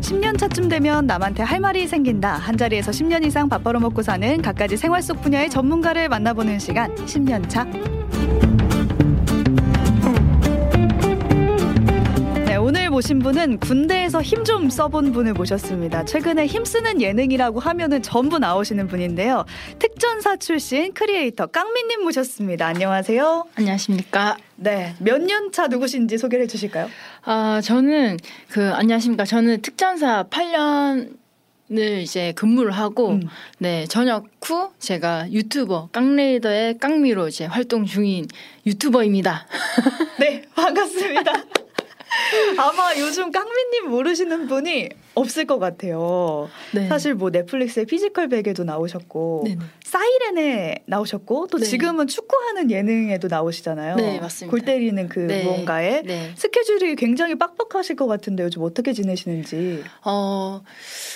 10년 차쯤 되면 남한테 할 말이 생긴다. 한 자리에서 10년 이상 밥 벌어먹고 사는 갖가지 생활 속 분야의 전문가를 만나보는 시간 10년 차. 모신 분은 군대에서 힘 좀 써본 분을 모셨습니다. 최근에 힘쓰는 예능이라고 하면은 전부 나오시는 분인데요. 특전사 출신 크리에이터 깡미님 모셨습니다. 안녕하세요. 안녕하십니까. 네, 몇 년 차 누구신지 소개를 해주실까요? 아, 저는 그 안녕하십니까. 저는 특전사 8년을 이제 근무를 하고 음. 네, 전역 후 제가 유튜버 깡레이더의 깡미로 이제 활동 중인 유튜버입니다. 네, 반갑습니다. 아마 요즘 깡미님 모르시는 분이 없을 것 같아요. 네. 사실 뭐 넷플릭스의 피지컬 백에도 나오셨고 네네. 사이렌에 나오셨고 또 네. 지금은 축구하는 예능에도 나오시잖아요. 네, 맞습니다. 골 때리는 그 네. 무언가에 네. 스케줄이 굉장히 빡빡하실 것 같은데 요즘 어떻게 지내시는지. 어,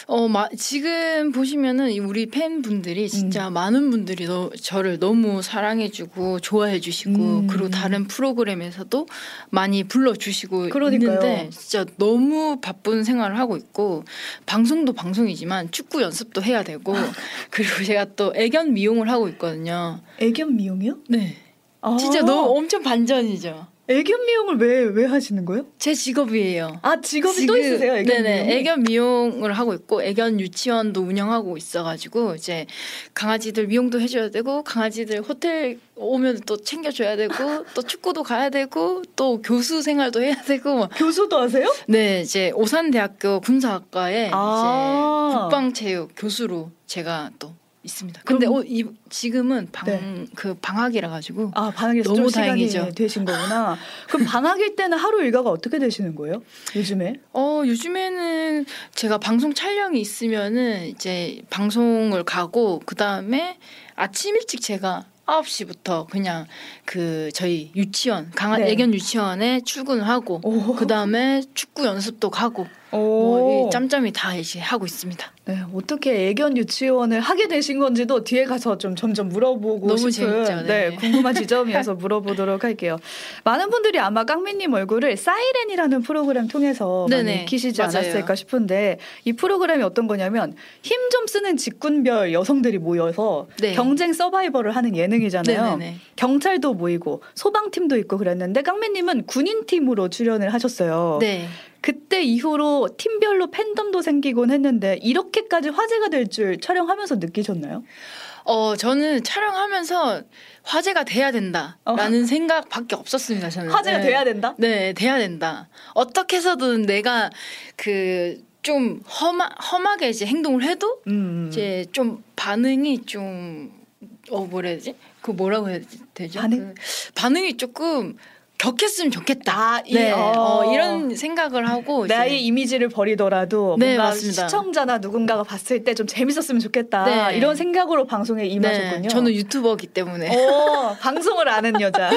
어, 마, 지금 보시면은 이 우리 팬분들이 진짜 많은 분들이 너, 저를 너무 사랑해주고 좋아해주시고 음. 그리고 다른 프로그램에서도 많이 불러주시고 그러니까요. 있는데 진짜 너무 바쁜 생활을 하고 있고 방송도 방송이지만 축구 연습도 해야 되고 그리고 제가 또 애견 미용을 하고 있거든요. 애견 미용이요? 네, 아, 진짜 너무 엄청 반전이죠. 애견 미용을 왜 왜 하시는 거예요? 제 직업이에요. 아 직업이 또 지금- 있으세요? 애견 네네. 미용? 애견 미용을 하고 있고 애견 유치원도 운영하고 있어가지고 이제 강아지들 미용도 해줘야 되고 강아지들 호텔 오면 또 챙겨줘야 되고 또 축구도 가야 되고 또 교수 생활도 해야 되고 뭐. 교수도 하세요? 네 이제 오산대학교 군사학과에 아. 이제 국방체육 교수로 제가 또 있습니다. 근데 어, 이, 지금은 방 네. 그 방학이라 가지고 아 방학에서 너무 다행이죠. 되신 거구나. 그럼 방학일 때는 하루 일과가 어떻게 되시는 거예요? 요즘에? 어, 요즘에는 제가 방송 촬영이 있으면은 이제 방송을 가고 그 다음에 아침 일찍 제가 9시부터 그냥 그 저희 유치원 강아 네. 애견 유치원에 출근을 하고 오. 그다음에 축구 연습도 가고 오. 뭐이 짬짬이 다 이제 하고 있습니다. 네, 어떻게 애견 유치원을 하게 되신 건지도 뒤에 가서 좀 점점 물어보고 너무 싶은 재밌죠, 네. 네. 궁금한 지점이어서 물어보도록 할게요. 많은 분들이 아마 깡미님 얼굴을 사이렌이라는 프로그램 통해서 많이 네네, 익히시지 맞아요. 않았을까 싶은데 이 프로그램이 어떤 거냐면 힘 좀 쓰는 직군별 여성들이 모여서 네. 경쟁 서바이벌을 하는 예능이잖아요. 네네네. 경찰도 모이고 소방팀도 있고 그랬는데 깡미님은 군인팀으로 출연을 하셨어요. 네. 그때 이후로 팀별로 팬덤도 생기곤 했는데 이렇게까지 화제가 될 줄 촬영하면서 느끼셨나요? 어, 저는 촬영하면서 화제가 돼야 된다라는 생각밖에 없었습니다. 저는 어. 화제가 네. 돼야 된다? 네, 돼야 된다. 어떻게 해서든 내가 그 좀 험하, 험하게 이제 행동을 해도 음. 이제 좀 반응이 좀, 어, 뭐라 해야 되지? 그 뭐라고 해야 되죠? 반응? 그 반응이 조금 격했으면 좋겠다. 아, 이- 네, 어. 어, 이런 생각을 하고 나의 이미지를 버리더라도 네, 뭔가 맞습니다. 시청자나 누군가가 봤을 때 좀 재밌었으면 좋겠다 네. 이런 생각으로 방송에 임하셨군요. 네, 저는 유튜버기 때문에. 오, 방송을 아는 여자.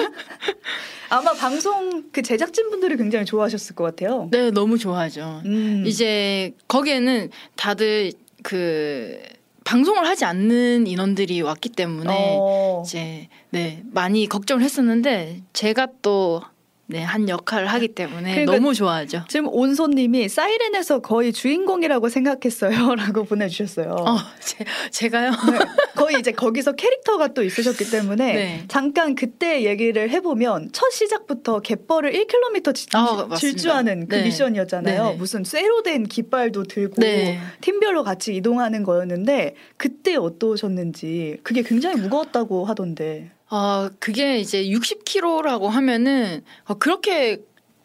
아마 방송 그 제작진 분들이 굉장히 좋아하셨을 것 같아요. 네, 너무 좋아하죠. 음. 이제 거기에는 다들 그 방송을 하지 않는 인원들이 왔기 때문에 어. 이제 네 많이 걱정을 했었는데 제가 또 네, 한 역할을 하기 때문에 그러니까 너무 좋아하죠. 지금 온소님이 사이렌에서 거의 주인공이라고 생각했어요 라고 보내주셨어요. 어, 제, 제가요? 네, 거의 이제 거기서 캐릭터가 또 있으셨기 때문에 네. 잠깐 그때 얘기를 해보면 첫 시작부터 갯벌을 1km 지, 아, 맞습니다. 질주하는 그 네. 미션이었잖아요. 네네. 무슨 쇠로 된 깃발도 들고 네. 팀별로 같이 이동하는 거였는데 그때 어떠셨는지 그게 굉장히 무거웠다고 하던데. 어, 그게 이제 60kg라고 하면은 어, 그렇게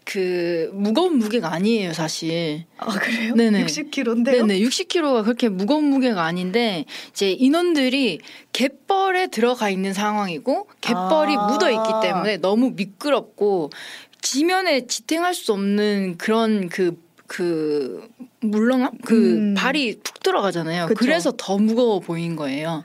그 무거운 무게가 아니에요, 사실. 아 그래요? 네네. 60kg인데요? 네네, 60kg가 그렇게 무거운 무게가 아닌데 이제 인원들이 갯벌에 들어가 있는 상황이고 갯벌이 아. 묻어 있기 때문에 너무 미끄럽고 지면에 지탱할 수 없는 그런 그그 물렁함 그 음. 발이 푹 들어가잖아요. 그쵸. 그래서 더 무거워 보인 거예요.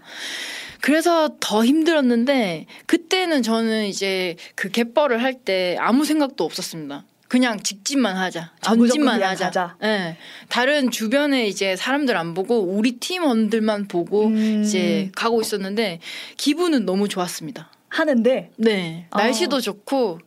그래서 더 힘들었는데 그때는 저는 이제 그 갯벌을 할 때 아무 생각도 없었습니다. 그냥 직진만 하자, 아, 전진만 그냥 하자. 가자. 예. 다른 주변에 이제 사람들 안 보고 우리 팀원들만 보고 음. 이제 가고 있었는데 기분은 너무 좋았습니다. 하는데 네. 아. 날씨도 좋고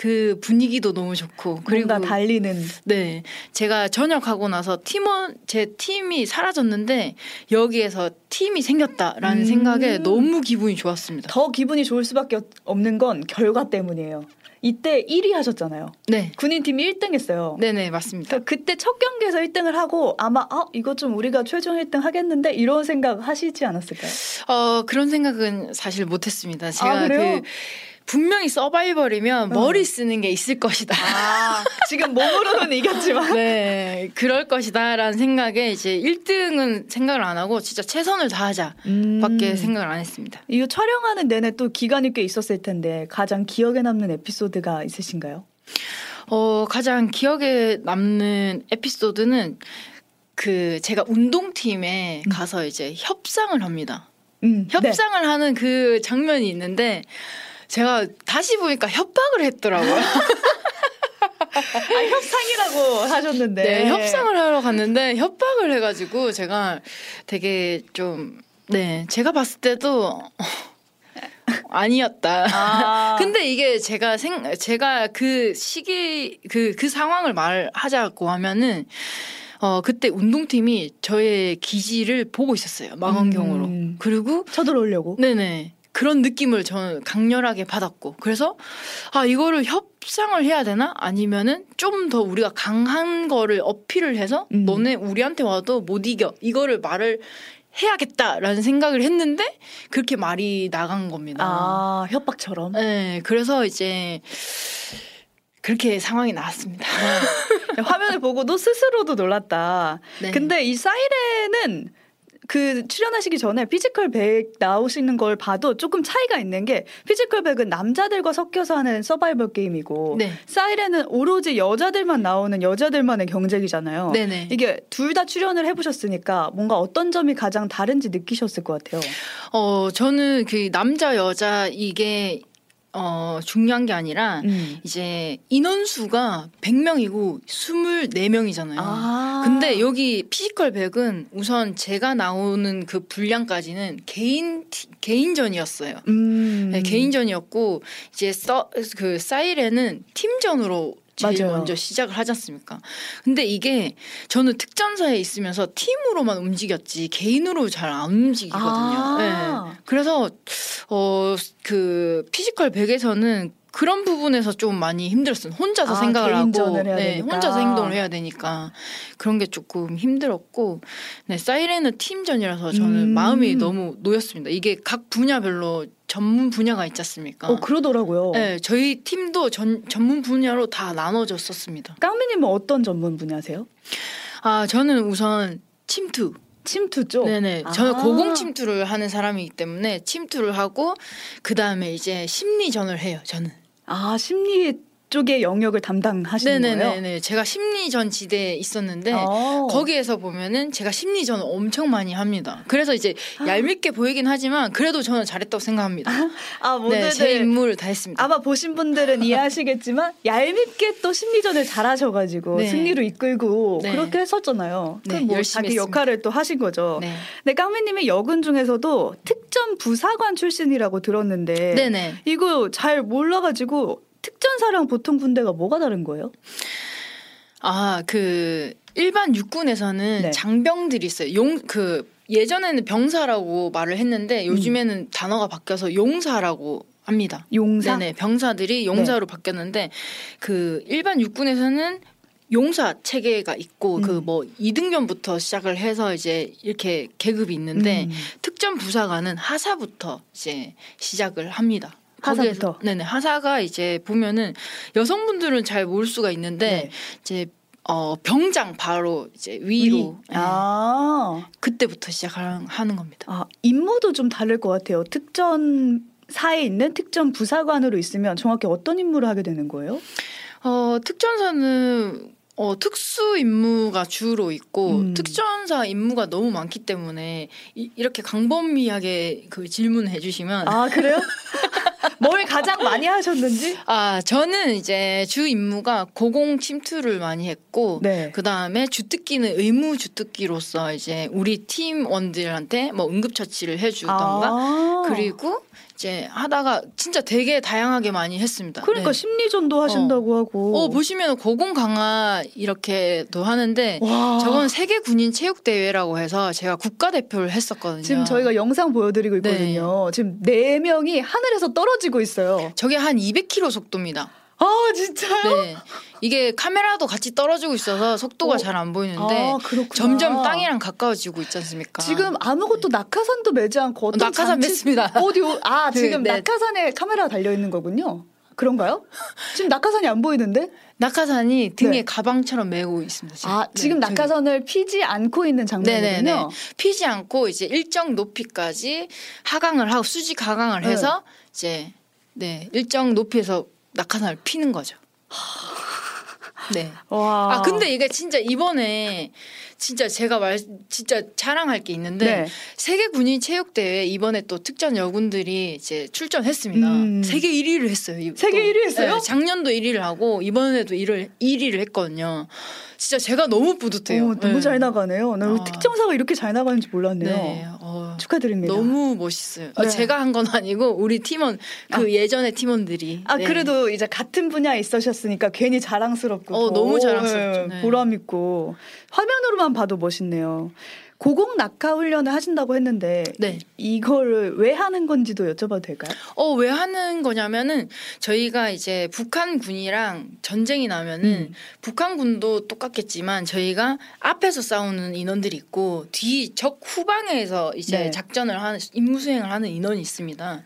그 분위기도 너무 좋고 그리고 뭔가 달리는 네 제가 전역하고 나서 팀원 제 팀이 사라졌는데 여기에서 팀이 생겼다라는 음. 생각에 너무 기분이 좋았습니다. 더 기분이 좋을 수밖에 없- 없는 건 결과 때문이에요. 이때 1위 하셨잖아요. 네, 군인팀이 1등 했어요. 네네 맞습니다. 그러니까 그때 첫 경기에서 1등을 하고 아마 아 이거 좀 우리가 최종 1등 하겠는데 이런 생각 하시지 않았을까요? 어 그런 생각은 사실 못했습니다. 제가 아? 그 분명히 서바이벌이면 어. 머리 쓰는 게 있을 것이다. 아 지금 몸으로는 이겼지만 네, 그럴 것이다라는 생각에 이제 1등은 생각을 안 하고 진짜 최선을 다하자 음. 밖에 생각을 안 했습니다. 이거 촬영하는 내내 또 기간이 꽤 있었을 텐데 가장 기억에 남는 에피소드가 있으신가요? 어, 가장 기억에 남는 에피소드는 그 제가 운동팀에 음. 가서 이제 협상을 합니다. 음, 네. 협상을 하는 그 장면이 있는데 제가 다시 보니까 협박을 했더라고요. 아, 협상이라고 하셨는데 네, 협상을 하러 갔는데 협박을 해가지고 제가 되게 좀 네, 제가 봤을 때도 아니었다. 아, 근데 이게 제가 생 제가 그 시기 그 그 상황을 말하자고 하면은 어 그때 운동팀이 저의 기지를 보고 있었어요 망원경으로 음. 그리고 쳐들어오려고 네네 그런 느낌을 저는 강렬하게 받았고 그래서 아 이거를 협상을 해야 되나 아니면은 좀 더 우리가 강한 거를 어필을 해서 음. 너네 우리한테 와도 못 이겨 이거를 말을 해야겠다라는 생각을 했는데 그렇게 말이 나간 겁니다. 아 협박처럼 네, 그래서 이제 그렇게 상황이 나왔습니다. 화면을 보고도 스스로도 놀랐다. 네. 근데 이 사이렌은 그 출연하시기 전에 피지컬 백 나오시는 걸 봐도 조금 차이가 있는 게 피지컬 백은 남자들과 섞여서 하는 서바이벌 게임이고 네, 사이렌은 오로지 여자들만 나오는 여자들만의 경쟁이잖아요. 네네. 이게 둘 다 출연을 해보셨으니까 뭔가 어떤 점이 가장 다른지 느끼셨을 것 같아요. 어 저는 그 남자 여자 이게 어 중요한 게 아니라 음. 이제 인원수가 100명이고 24명이잖아요. 아. 근데 여기 피지컬 백은 우선 제가 나오는 그 분량까지는 개인 티- 개인전이었어요. 음. 네, 개인전이었고 이제 써, 그 사이렌은 팀전으로 제일 맞아요. 먼저 시작을 하지 않습니까? 근데 이게 저는 특전사에 있으면서 팀으로만 움직였지 개인으로 잘 안 움직이거든요. 아. 네. 그래서 어 그 피지컬 100에서는 그런 부분에서 좀 많이 힘들었어요. 혼자서 아, 생각을 하고 네. 혼자서 행동을 해야 되니까 그런 게 조금 힘들었고 네, 사이렌은 팀전이라서 저는 음. 마음이 너무 놓였습니다. 이게 각 분야별로 전문 분야가 있지 않습니까? 어 그러더라고요. 네, 저희 팀도 전, 전문 분야로 다 나눠졌었습니다. 깡미님은 어떤 전문 분야세요? 아, 저는 우선 침투. 침투 쪽. 네네. 아. 저는 고공 침투를 하는 사람이기 때문에 침투를 하고 그 다음에 이제 심리전을 해요. 저는. 아 심리 쪽의 영역을 담당하시는 거예요? 네네네네. 제가 심리전 지대에 있었는데 어. 거기에서 보면은 제가 심리전을 엄청 많이 합니다. 그래서 이제 아. 얄밉게 보이긴 하지만 그래도 저는 잘했다고 생각합니다. 아 네, 모두들 제 임무를 다 했습니다. 아마 보신 분들은 이해하시겠지만 얄밉게 또 심리전을 잘하셔가지고 네. 승리로 이끌고 네. 그렇게 했었잖아요. 네, 뭐 열심히 자기 했습니다. 역할을 또 하신 거죠. 네. 네, 깡미님이 여군 중에서도 특전 부사관 출신이라고 들었는데 네네. 이거 잘 몰라가지고 특전사랑 보통 군대가 뭐가 다른 거예요? 아, 그 일반 육군에서는 네. 장병들이 있어요. 용 그 예전에는 병사라고 말을 했는데 요즘에는 단어가 바뀌어서 용사라고 합니다. 용사. 네네. 병사들이 용사로 바뀌었는데 그 일반 육군에서는 용사 체계가 있고 음. 그뭐 이등병부터 시작을 해서 이제 이렇게 계급이 있는데 음. 특전 부사관은 하사부터 이제 시작을 합니다. 하사부터? 네네 하사가 이제 보면은 여성분들은 잘 모를 수가 있는데 네. 이제 어 병장 바로 이제 위로 위. 네, 아. 그때부터 시작하는 겁니다. 아, 임무도 좀 다를 것 같아요. 특전 사에 있는 특전 부사관으로 있으면 정확히 어떤 임무를 하게 되는 거예요? 어 특전사는 어 특수 임무가 주로 있고 음. 특전사 임무가 너무 많기 때문에 이, 이렇게 강범위하게 그 질문을 해주시면 아, 그래요? 뭘 가장 많이 하셨는지? 아, 저는 이제 주 임무가 고공 침투를 많이 했고, 네. 그 다음에 주특기는 의무 주특기로서 이제 우리 팀원들한테 뭐 응급처치를 해주던가, 아. 그리고 이제 하다가 진짜 되게 다양하게 많이 했습니다. 그러니까 네. 심리전도 하신다고 하고. 어, 보시면 고공 강화 이렇게도 하는데, 와. 저건 세계 군인 체육 대회라고 해서 제가 국가 대표를 했었거든요. 지금 저희가 영상 보여드리고 네. 있거든요. 지금 네 명이 하늘에서 떨어지고 있어요. 저게 한 200km 속도입니다. 아 진짜요? 네. 이게 카메라도 같이 떨어지고 있어서 속도가 어. 잘안 보이는데 아. 점점 땅이랑 가까워지고 있지 않습니까? 지금 아무것도 낙하산도 매지 않고 어떤 낙하산 장치- 맸습니다. 어디 아 네, 지금 네. 낙하산에 카메라 달려 있는 거군요. 그런가요? 지금 낙하산이 안 보이는데? 낙하산이 등에 네. 가방처럼 메고 있습니다. 지금. 아 네, 지금 저기. 낙하산을 피지 않고 있는 장면이군요. 네네네. 피지 않고 이제 일정 높이까지 하강을 하고 수직 하강을 네. 해서 이제 네 일정 높이에서 낙하산을 피는 거죠. 네. 와. 아 근데 이게 진짜 이번에 진짜 제가 말 진짜 자랑할 게 있는데 네. 세계 군인 체육 대회 이번에 또 특전 여군들이 이제 출전했습니다. 음. 세계 1위를 했어요. 이- 세계 또. 1위 했어요? 네, 작년도 1위를 하고 이번에도 1위를 1위를 했거든요. 진짜 제가 너무 뿌듯해요. 어, 너무 네. 잘 나가네요. 나 아. 특정사가 이렇게 잘 나가는지 몰랐네요. 네. 어, 축하드립니다. 너무 멋있어요. 아, 네. 제가 한 건 아니고 우리 팀원 그 예전의 팀원들이 아 네. 그래도 이제 같은 분야에 있으셨으니까 괜히 자랑스럽고 어, 더, 너무 자랑스럽죠. 예, 네. 보람 있고 화면으로만 봐도 멋있네요. 고공 낙하 훈련을 하신다고 했는데 네. 이거를 왜 하는 건지도 여쭤봐도 될까요? 어, 왜 하는 거냐면은 저희가 이제 북한 군이랑 전쟁이 나면은 음. 북한 군도 똑같겠지만 저희가 앞에서 싸우는 인원들이 있고 뒤 적 후방에서 이제 네. 작전을 하는 임무 수행을 하는 인원이 있습니다.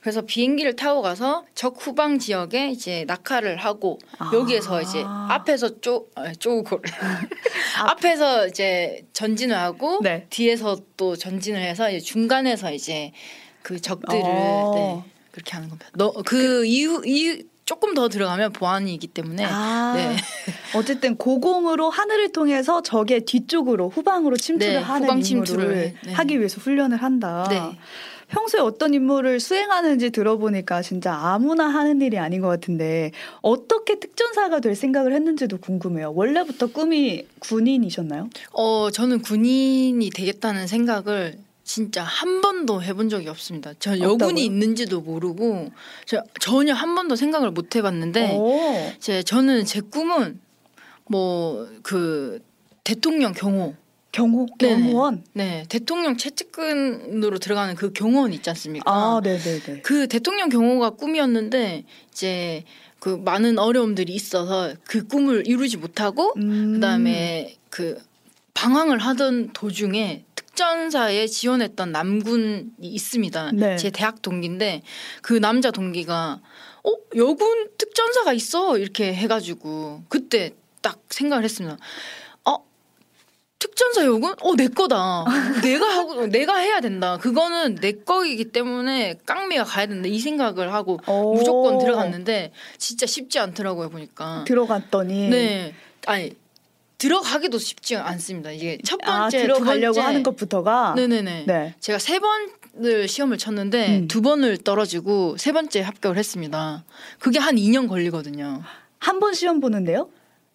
그래서 비행기를 타고 가서 적 후방 지역에 이제 낙하를 하고 아. 여기에서 이제 앞에서 쪼 아, 쪼고 앞에서 이제 전진을 하고 네. 뒤에서 또 전진을 해서 이제 중간에서 이제 그 적들을 어. 네, 그렇게 하는 겁니다. 너그 이후 이 조금 더 들어가면 보안이기 때문에 아, 네. 어쨌든 고공으로 하늘을 통해서 적의 뒤쪽으로 후방으로 침투를 네, 하는 후방 침투를, 네. 하기 위해서 훈련을 한다. 네. 평소에 어떤 임무를 수행하는지 들어보니까 진짜 아무나 하는 일이 아닌 것 같은데 어떻게 특전사가 될 생각을 했는지도 궁금해요. 원래부터 꿈이 군인이셨나요? 어 저는 군인이 되겠다는 생각을 진짜 한 번도 해본 적이 없습니다. 저 없다고요? 여군이 있는지도 모르고 저 전혀 한 번도 생각을 못 해봤는데 오. 제 저는 제 꿈은 뭐 그 대통령 경호 경호 네네. 경호원. 네 대통령 채찍근으로 들어가는 그 경호원 있지 않습니까? 아, 네, 네, 네. 그 대통령 경호가 꿈이었는데 이제 그 많은 어려움들이 있어서 그 꿈을 이루지 못하고 음. 그다음에 그 방황을 하던 도중에 특전사에 지원했던 남군이 있습니다. 네. 제 대학 동기인데 그 남자 동기가 어 여군 특전사가 있어 이렇게 해가지고 그때 딱 생각을 했습니다. 어 특전사 여군? 어, 내 거다. 내가 하고, 내가 해야 된다. 그거는 내 거이기 때문에 깡미가 가야 된다. 이 생각을 하고 오. 무조건 들어갔는데 진짜 쉽지 않더라고요, 보니까. 들어갔더니 네. 아니, 들어가기도 쉽지 않습니다. 이게 첫 번째, 아, 두 들어가려고 번째. 하는 것부터가 네네네. 네. 제가 세 번을 시험을 쳤는데 음. 두 번을 떨어지고 세 번째 합격을 했습니다. 그게 한 2년 걸리거든요. 한 번 시험 보는데요?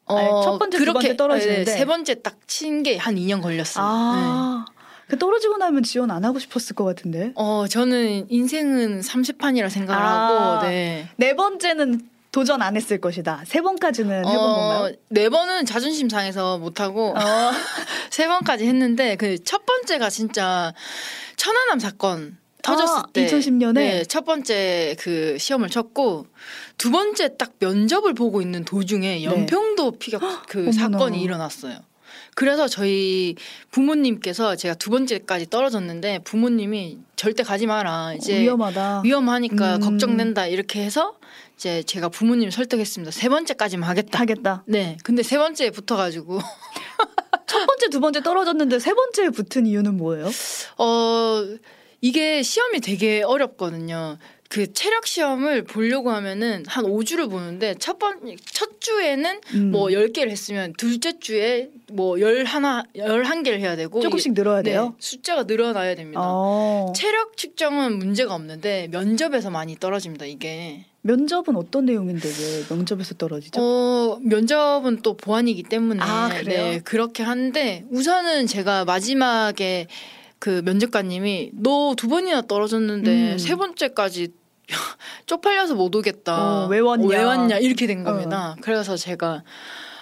아니, 첫 번째, 두 번째 떨어지는데. 네, 세 번째 딱 친 게 한 2년 걸렸어요. 네. 아. 그 떨어지고 나면 지원 안 하고 싶었을 것 같은데. 어, 저는 인생은 삼세판이라 생각을 아. 하고, 네. 네 번째는 도전 안 했을 것이다. 세 번까지는 해본 건가요? 네 번은 자존심 상해서 못 하고, 어. 세 번까지 했는데, 그 첫 번째가 진짜 천안함 사건 터졌을 아, 때. 2010년에? 네, 첫 번째 그 시험을 쳤고, 두 번째 딱 면접을 보고 있는 도중에 연평도 피격 그 네. 어머나. 사건이 일어났어요. 그래서 저희 부모님께서 제가 두 번째까지 떨어졌는데 부모님이 절대 가지 마라. 이제 위험하다. 위험하니까 음. 걱정된다 이렇게 해서 이제 제가 부모님 설득했습니다. 세 번째까지만 하겠다. 하겠다. 네. 근데 세 번째에 붙어가지고 첫 번째, 두 번째 떨어졌는데 세 번째에 붙은 이유는 뭐예요? 어 이게 시험이 되게 어렵거든요. 그 체력 시험을 보려고 하면은 한 5주를 보는데 첫 번 첫 주에는 음. 뭐 10개를 했으면 둘째 주에 뭐 11, 11개를 해야 되고 조금씩 늘어야 이게- 돼요. 네, 숫자가 늘어나야 됩니다. 어. 체력 측정은 문제가 없는데 면접에서 많이 떨어집니다. 이게 면접은 어떤 내용인데 왜 면접에서 떨어지죠? 어 면접은 또 보안이기 때문에 아, 그래요? 네, 그렇게 하는데 우선은 제가 마지막에 그 면접관님이 너 두 번이나 떨어졌는데 음. 세 번째까지 쪽팔려서 못 오겠다. 어, 왜 왔냐? 왜 왔냐 이렇게 된 겁니다. 그래서 제가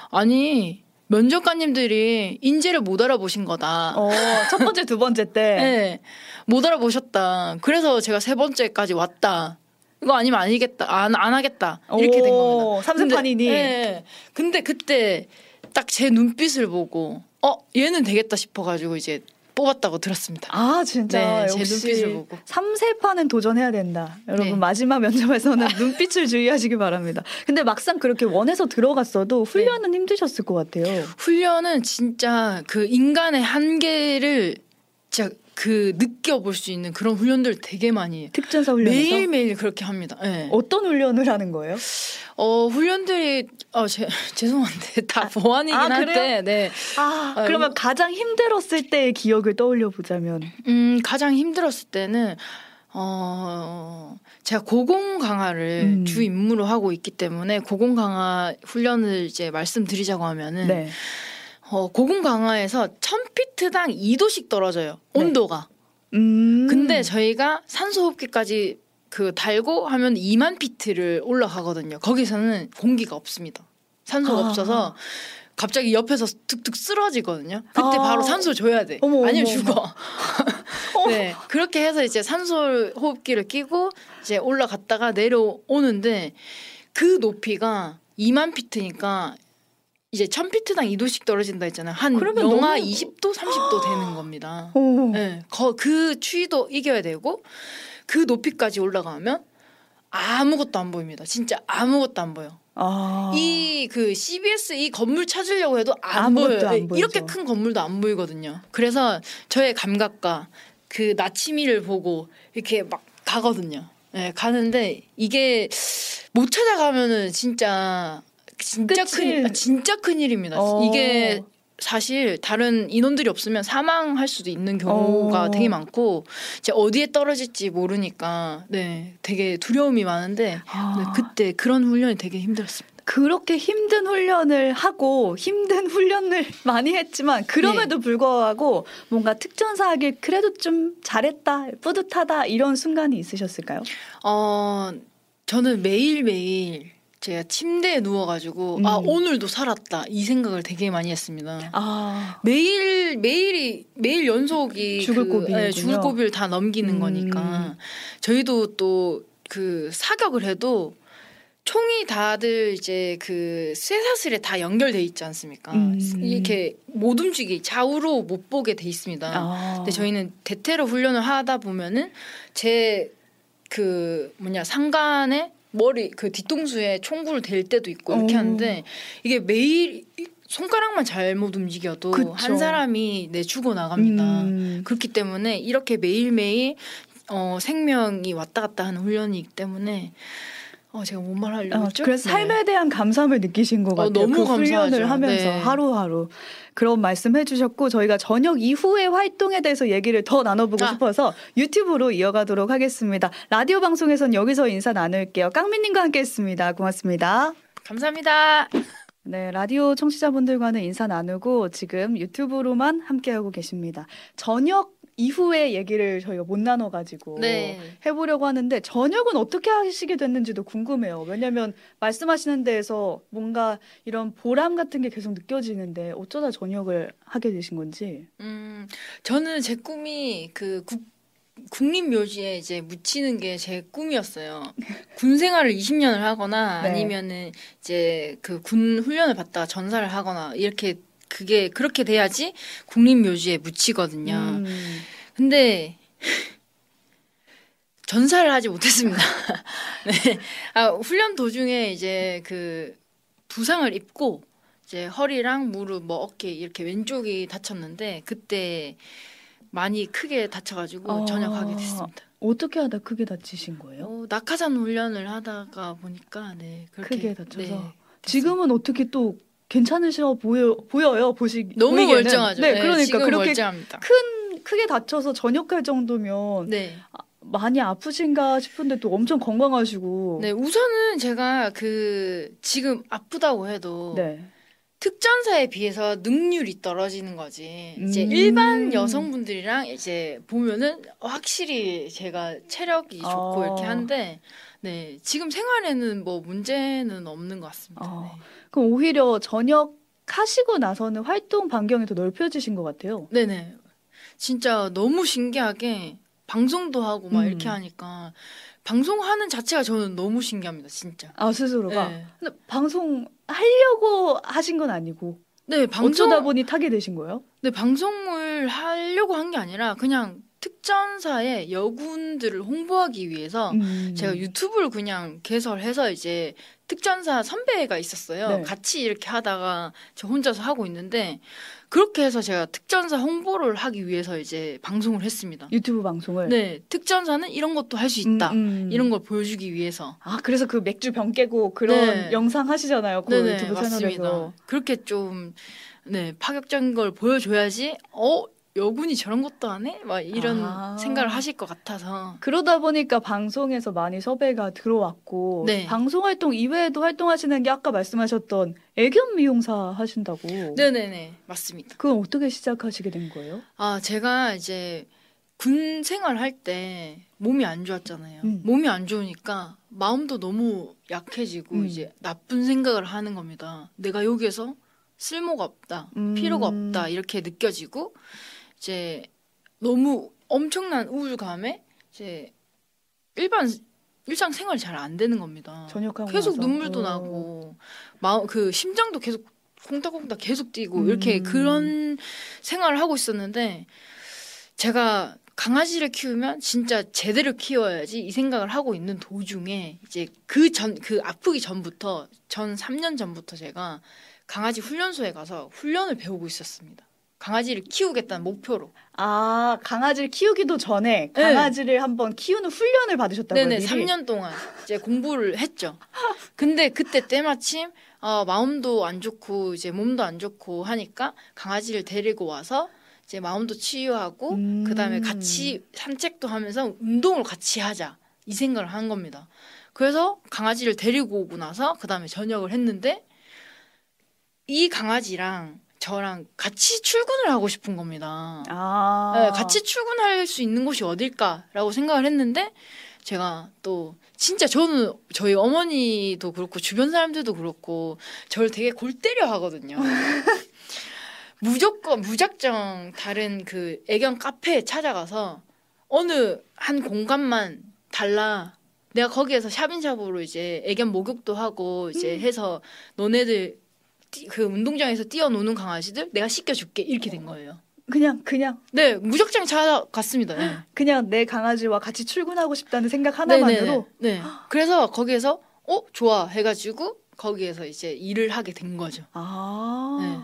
아니 면접관님들이 인재를 못 알아보신 거다. 어, 첫 번째, 두 번째 때. 네. 못 알아보셨다. 그래서 제가 세 번째까지 왔다. 이거 아니면 아니겠다. 안, 안 하겠다. 이렇게 된 겁니다. 오, 삼세판이니. 근데, 네. 근데 그때 딱 제 눈빛을 보고 어 얘는 되겠다 싶어가지고 이제 뽑았다고 들었습니다. 아 진짜 네, 제 역시 눈빛을 보고. 3세판은 도전해야 된다. 여러분 네. 마지막 면접에서는 눈빛을 주의하시기 바랍니다. 근데 막상 그렇게 원해서 들어갔어도 훈련은 힘드셨을 것 같아요. 훈련은 진짜 그 인간의 한계를 진짜 그 느껴볼 수 있는 그런 훈련들 되게 많이. 특전사 훈련에서 매일 매일 그렇게 합니다. 네. 어떤 훈련을 하는 거예요? 어 훈련들이 어 제, 죄송한데 다 보안이긴 아, 한데? 네. 아, 아, 그러면 가장 힘들었을 때의 기억을 떠올려 보자면 음 가장 힘들었을 때는 어 제가 고공 강화를 음. 주 임무로 하고 있기 때문에 고공 강화 훈련을 이제 말씀드리자고 하면은 네. 어 고공 강화에서 1000피트당 2도씩 떨어져요. 네. 온도가. 음. 근데 저희가 산소 호흡기까지 그 달고 하면 2만 피트를 올라가거든요. 거기서는 공기가 없습니다. 산소가 아. 없어서 갑자기 옆에서 툭툭 쓰러지거든요. 그때 아. 바로 산소 줘야 돼. 어머, 아니면 어머, 죽어. 네. 그렇게 해서 이제 산소 호흡기를 끼고 이제 올라갔다가 내려오는데 그 높이가 2만 피트니까 이제 1000피트당 2도씩 떨어진다 했잖아요. 한 그러면 영하 너무- 20도, 30도 되는 겁니다. 오. 네, 거, 그 추위도 이겨야 되고 그 높이까지 올라가면 아무것도 안 보입니다. 진짜 아무것도 안 보여. 아. 이그 CBS 이 건물 찾으려고 해도 안 아무것도 보여요. 안. 이렇게 큰 건물도 안 보이거든요. 그래서 저의 감각과 그 나치미를 보고 이렇게 막 가거든요. 네, 가는데 이게 못 찾아가면은 진짜 진짜 끝이- 큰 아, 진짜 큰 일입니다. 어. 이게 사실 다른 인원들이 없으면 사망할 수도 있는 경우가 어. 되게 많고 이제 어디에 떨어질지 모르니까 네 되게 두려움이 많은데 아. 네, 그때 그런 훈련이 되게 힘들었습니다. 그렇게 힘든 훈련을 하고 힘든 훈련을 많이 했지만 그럼에도 네. 불구하고 뭔가 특전사 하길 그래도 좀 잘했다 뿌듯하다 이런 순간이 있으셨을까요? 어 저는 매일 매일 제가 침대에 누워가지고 음. 아 오늘도 살았다 이 생각을 되게 많이 했습니다. 아 매일 매일이 매일 연속이 죽을 그. 예, 죽을 고비를 다 넘기는 음. 거니까 저희도 또 그 사격을 해도 총이 다들 이제 그 쇠사슬에 다 연결돼 있지 않습니까? 음. 이렇게 못 움직이 좌우로 못 보게 돼 있습니다. 아. 근데 저희는 대테러 훈련을 하다 보면은 제 그 뭐냐 상간에 머리 그 뒤통수에 총구를 댈 때도 있고 이렇게 오. 하는데 이게 매일 손가락만 잘못 움직여도 그쵸. 한 사람이 내 죽어 나갑니다. 음. 그렇기 때문에 이렇게 매일 매일 어, 생명이 왔다 갔다 하는 훈련이기 때문에 어, 제가 뭔 말 하려고 어, 했죠? 그래서 네. 삶에 대한 감사함을 느끼신 것 어, 같아요. 너무 그 훈련을 감사하죠. 하면서 네. 하루하루 그런 말씀 해 주셨고 저희가 저녁 이후의 활동에 대해서 얘기를 더 나눠보고 아. 싶어서 유튜브로 이어가도록 하겠습니다. 라디오 방송에선 여기서 인사 나눌게요. 깡민님과 함께했습니다. 고맙습니다. 감사합니다. 네, 라디오 청취자분들과는 인사 나누고 지금 유튜브로만 함께하고 계십니다. 저녁 이후의 얘기를 저희가 못 나눠가지고 네. 해보려고 하는데 저녁은 어떻게 하시게 됐는지도 궁금해요. 왜냐하면 말씀하시는 데에서 뭔가 이런 보람 같은 게 계속 느껴지는데 어쩌다 저녁을 하게 되신 건지. 음, 저는 제 꿈이 그 국, 국립묘지에 이제 묻히는 게 제 꿈이었어요. 군 생활을 20년을 하거나 네. 아니면은 이제 그 군 훈련을 받다가 전사를 하거나 이렇게 그게 그렇게 돼야지 국립묘지에 묻히거든요. 음, 근데 전사를 하지 못했습니다. 네. 아, 훈련 도중에 이제 그 부상을 입고 이제 허리랑 무릎, 뭐 어깨 이렇게 왼쪽이 다쳤는데 그때 많이 크게 다쳐가지고 어. 전역하게 됐습니다. 어떻게 하다 크게 다치신 거예요? 어, 낙하산 훈련을 하다가 보니까 네 그렇게 크게 다쳐서 네, 지금은 어떻게 또 괜찮으셔 보여 보여요 보시 너무 보이기에는. 멀쩡하죠. 네, 그러니까 지금 그렇게 멀쩡합니다. 큰 크게 다쳐서 전역할 정도면 네. 많이 아프신가 싶은데 또 엄청 건강하시고 네, 우선은 제가 그 지금 아프다고 해도 네. 특전사에 비해서 능률이 떨어지는 거지. 이제 음. 일반 여성분들이랑 이제 보면은 확실히 제가 체력이 좋고 어. 이렇게 한데, 네 지금 생활에는 뭐 문제는 없는 것 같습니다. 어. 그럼 오히려 전역하시고 나서는 활동 반경이 더 넓혀지신 것 같아요. 네, 네, 진짜 너무 신기하게 방송도 하고 막 음. 이렇게 하니까 방송하는 자체가 저는 너무 신기합니다, 진짜. 아 스스로가. 네, 근데 방송 하려고 하신 건 아니고 네 방송 어쩌다 보니 타게 되신 거예요? 네, 방송을 하려고 한 게 아니라 그냥 특전사의 여군들을 홍보하기 위해서 음. 제가 유튜브를 그냥 개설해서 이제 특전사 선배가 있었어요. 네. 같이 이렇게 하다가 저 혼자서 하고 있는데 그렇게 해서 제가 특전사 홍보를 하기 위해서 이제 방송을 했습니다. 유튜브 방송을. 네, 특전사는 이런 것도 할 수 있다. 음, 음. 이런 걸 보여주기 위해서. 아 그래서 그 맥주 병 깨고 그런 네. 영상 하시잖아요. 그 네네, 유튜브 맞습니다. 채널에서. 그렇게 좀, 네, 파격적인 걸 보여줘야지, 어, 여군이 저런 것도 안 해? 막 이런 아. 생각을 하실 것 같아서. 그러다 보니까 방송에서 많이 섭외가 들어왔고 네. 방송 활동 이외에도 활동하시는 게 아까 말씀하셨던 애견 미용사 하신다고. 네네네, 맞습니다. 그건 어떻게 시작하시게 된 거예요? 아, 제가 이제 군 생활할 때 몸이 안 좋았잖아요. 음. 몸이 안 좋으니까 마음도 너무 약해지고 음. 이제 나쁜 생각을 하는 겁니다. 내가 여기에서 쓸모가 없다, 음. 필요가 없다 이렇게 느껴지고 이제 너무 엄청난 우울감에 이제 일반 일상 생활이 잘 안 되는 겁니다. 전역하고 계속 나서. 눈물도 어. 나고 마음 그 심장도 계속 콩닥콩닥 계속 뛰고 음. 이렇게 그런 생활을 하고 있었는데 제가 강아지를 키우면 진짜 제대로 키워야지 이 생각을 하고 있는 도중에 이제 그 전 그 아프기 전부터 전 3년 전부터 제가 강아지 훈련소에 가서 훈련을 배우고 있었습니다. 강아지를 키우겠다는 목표로. 아 강아지를 키우기도 전에 네. 강아지를 한번 키우는 훈련을 받으셨다고요? 네네, 미리? 3년 동안 이제 공부를 했죠. 근데 그때 때마침 어, 마음도 안 좋고 이제 몸도 안 좋고 하니까 강아지를 데리고 와서 이제 마음도 치유하고 음. 그다음에 같이 산책도 하면서 운동을 같이 하자 이 생각을 한 겁니다. 그래서 강아지를 데리고 오고 나서 그다음에 전역을 했는데 이 강아지랑 저랑 같이 출근을 하고 싶은 겁니다. 아 네, 같이 출근할 수 있는 곳이 어딜까라고 생각을 했는데 제가 또 진짜 저는 저희 어머니도 그렇고 주변 사람들도 그렇고 저를 되게 골 때려 하거든요. 무조건 무작정 다른 그 애견 카페에 찾아가서 어느 한 공간만 달라. 내가 거기에서 샵인샵으로 이제 애견 목욕도 하고 이제 해서 너네들 뛰- 그 운동장에서 뛰어노는 강아지들 내가 씻겨줄게 이렇게 된 거예요. 그냥 그냥 네, 무작정 찾아갔습니다. 네. 그냥 내 강아지와 같이 출근하고 싶다는 생각 하나만으로 네네네. 네. 그래서 거기에서 어 좋아 해가지고 거기에서 이제 일을 하게 된 거죠. 아 네.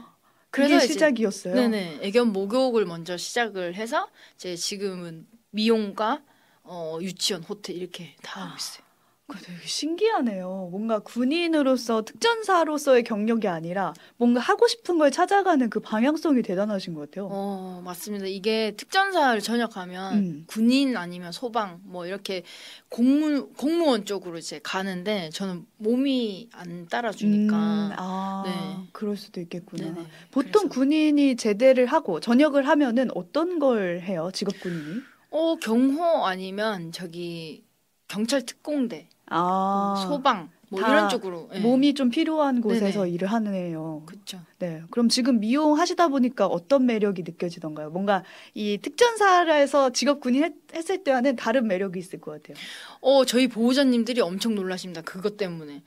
그래서 이제- 시작이었어요. 네네. 애견 목욕을 먼저 시작을 해서 이제 지금은 미용과 어, 유치원, 호텔 이렇게 다 하고 있어요. 그거 되게 신기하네요. 뭔가 군인으로서 특전사로서의 경력이 아니라 뭔가 하고 싶은 걸 찾아가는 그 방향성이 대단하신 것 같아요. 어 맞습니다. 이게 특전사를 전역하면 음. 군인 아니면 소방 뭐 이렇게 공무 공무원 쪽으로 이제 가는데 저는 몸이 안 따라주니까. 음, 아, 네. 그럴 수도 있겠구나. 네네. 보통 그래서- 군인이 제대를 하고 전역을 하면은 어떤 걸 해요? 직업 군인이? 어 경호 아니면 저기 경찰 특공대, 아, 소방 뭐다 이런 쪽으로 예. 몸이 좀 필요한 곳에서 네네. 일을 하네요. 그렇죠. 네. 그럼 지금 미용 하시다 보니까 어떤 매력이 느껴지던가요? 뭔가 이 특전사에서 직업 군인 했, 했을 때와는 다른 매력이 있을 것 같아요. 어 저희 보호자님들이 엄청 놀라십니다. 그것 때문에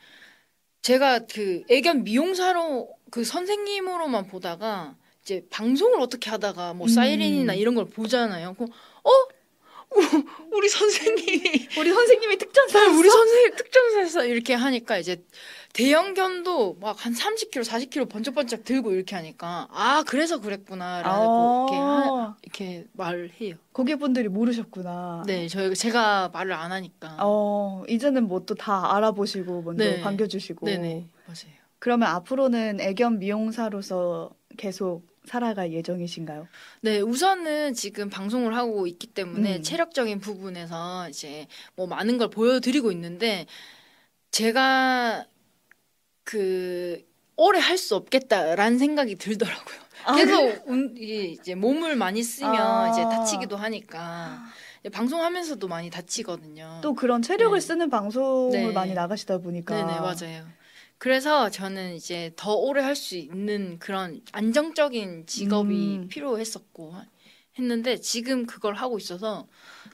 제가 그 애견 미용사로 그 선생님으로만 보다가 이제 방송을 어떻게 하다가 뭐 음. 사이렌이나 이런 걸 보잖아요. 그럼 어 우리 선생님이 우리 선생님이 특전사 우리 선생님 특정사에서 이렇게 하니까 이제 대형견도 막 한 30kg, 40kg 번쩍번쩍 들고 이렇게 하니까 아 그래서 그랬구나라고 아. 이렇게 하, 이렇게 말을 해요. 고객분들이 모르셨구나. 네, 저희 제가 말을 안 하니까. 어, 이제는 뭐 또 다 알아보시고 먼저 네. 반겨주시고. 네네 맞아요. 그러면 앞으로는 애견 미용사로서 계속 살아갈 예정이신가요? 네, 우선은 지금 방송을 하고 있기 때문에 음. 체력적인 부분에서 이제 뭐 많은 걸 보여드리고 있는데 제가 그 오래 할 수 없겠다라는 생각이 들더라고요. 아, 계속 운- 이게 이제 몸을 많이 쓰면 아. 이제 다치기도 하니까 이제 방송하면서 많이 다치거든요. 또 그런 체력을 네. 쓰는 방송을 네. 많이 나가시다 보니까. 네 네 맞아요. 그래서 저는 이제 더 오래 할 수 있는 그런 안정적인 직업이 음. 필요했었고 했는데 지금 그걸 하고 있어서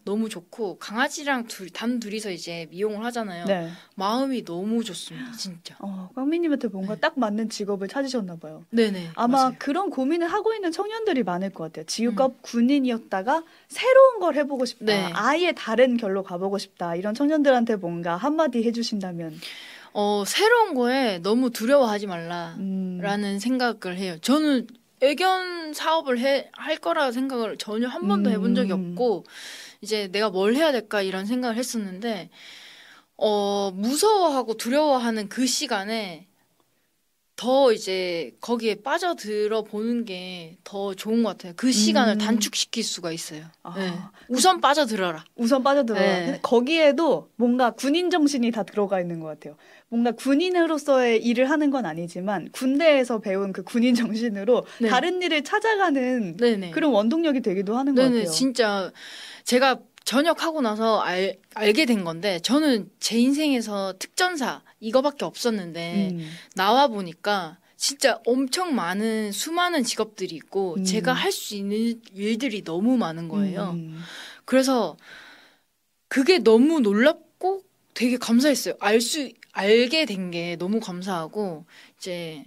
너무 좋고 강아지랑 둘, 단 둘이서 이제 미용을 하잖아요. 네. 마음이 너무 좋습니다, 진짜. 어, 꽝미님한테 뭔가 네. 딱 맞는 직업을 찾으셨나 봐요. 네네. 아마 맞아요. 그런 고민을 하고 있는 청년들이 많을 것 같아요. 직업 군인이었다가 새로운 걸 해보고 싶다. 네. 아예 다른 결로 가보고 싶다. 이런 청년들한테 뭔가 한마디 해주신다면. 어 새로운 거에 너무 두려워하지 말라라는 음, 생각을 해요. 저는 애견 사업을 해, 할 거라 생각을 전혀 한 번도 해본 적이 음. 없고 이제 내가 뭘 해야 될까 이런 생각을 했었는데 어 무서워하고 두려워하는 그 시간에 더 이제 거기에 빠져들어 보는 게 더 좋은 것 같아요. 그 시간을 음. 단축시킬 수가 있어요. 아. 네. 우선 빠져들어라. 우선 빠져들어요. 네. 거기에도 뭔가 군인 정신이 다 들어가 있는 것 같아요. 뭔가 군인으로서의 일을 하는 건 아니지만 군대에서 배운 그 군인 정신으로 네. 다른 일을 찾아가는. 그런 원동력이 되기도 하는 것 같아요. 진짜 제가 전역하고 나서 알, 알게 된 건데 저는 제 인생에서 특전사 이거밖에 없었는데 음. 나와 보니까 진짜 엄청 많은 수많은 직업들이 있고 음. 제가 할 수 있는 일들이 너무 많은 거예요. 음. 그래서 그게 너무 놀랍고 되게 감사했어요. 알 수 알게 된 게 너무 감사하고 이제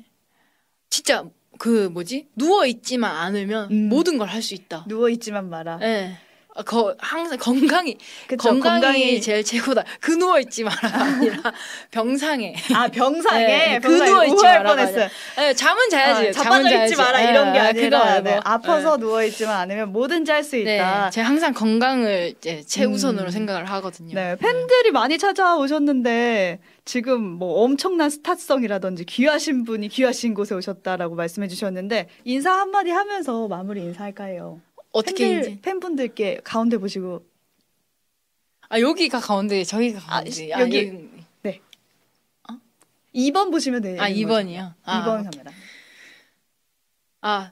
진짜 그 뭐지 누워 있지만 않으면 음. 모든 걸 할 수 있다. 누워 있지만 마라. 예. 아, 거, 항상 건강이 그쵸, 건강이, 제일 최고다. 그 누워 있지 마라 아니라 병상에. 아 병상에 네, 그 병상에 누워 있지 우회할 마라, 뻔했어요. 예, 잠은 자야지. 어, 잠은 자빠져. 있지 마라 예, 이런 게 아, 아니라. 네, 아파서 예. 누워 있지만 않으면 뭐든지 할수 네, 있다. 제가 항상 건강을 이제 최우선으로 음. 생각을 하거든요. 네, 팬들이 많이 찾아오셨는데 지금 뭐 엄청난 스타성이라든지 귀하신 분이 귀하신 곳에 오셨다라고 말씀해 주셨는데 인사 한마디 하면서 마무리 인사할까요? 어떻게 팬들, 팬분들께 가운데 보시고 아 여기가 가운데 저기가 아, 가운데 여기. 여기 2번 보시면 돼요. 아 2번이요. 아, 2번 카메라. 아,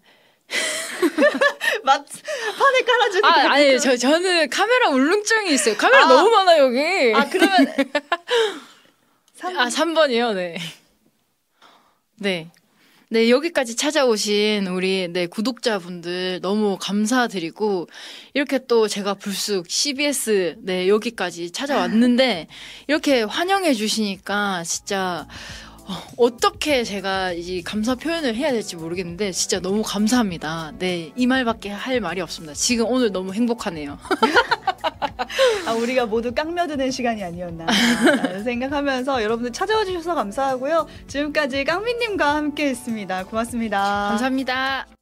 맞 판에 깔아주는 아 아니 저 저는 카메라 울렁증이 있어요. 카메라 아. 너무 많아 여기. 아 그러면 3, 아, 3번이요, 네. 네. 네, 여기까지 찾아오신 우리, 네, 구독자분들 너무 감사드리고, 이렇게 또 제가 불쑥 CBS, 네, 여기까지 찾아왔는데, 이렇게 환영해 주시니까 진짜, 어, 어떻게 제가 이 감사 표현을 해야 될지 모르겠는데, 진짜 너무 감사합니다. 네, 이 말밖에 할 말이 없습니다. 지금 오늘 너무 행복하네요. 아, 우리가 모두 깡며드는 시간이 아니었나 생각하면서 여러분들 찾아와 주셔서 감사하고요. 지금까지 깡미님과 함께했습니다. 고맙습니다. 감사합니다.